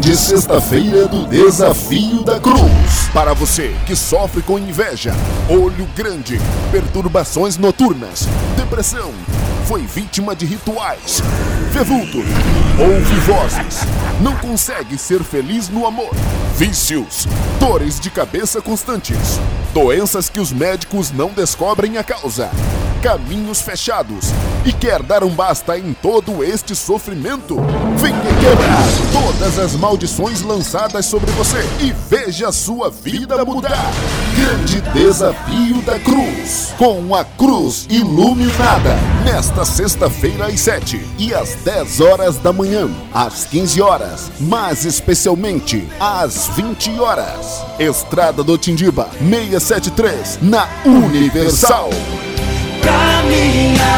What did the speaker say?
Grande sexta-feira do Desafio da Cruz. Para você que sofre com inveja, olho grande, perturbações noturnas, depressão, foi vítima de rituais, vê vulto, ouve vozes, não consegue ser feliz no amor, vícios, dores de cabeça constantes, doenças que os médicos não descobrem a causa, caminhos fechados e quer dar um basta em todo este sofrimento? Venha quebrar todas as maldições lançadas sobre você e veja a sua vida mudar. Grande desafio da cruz, com a cruz iluminada, nesta sexta-feira às 7 e às 10 horas da manhã, às 15 horas, mas especialmente às 20 horas. Estrada do Tindiba, 673, na Universal. meeting.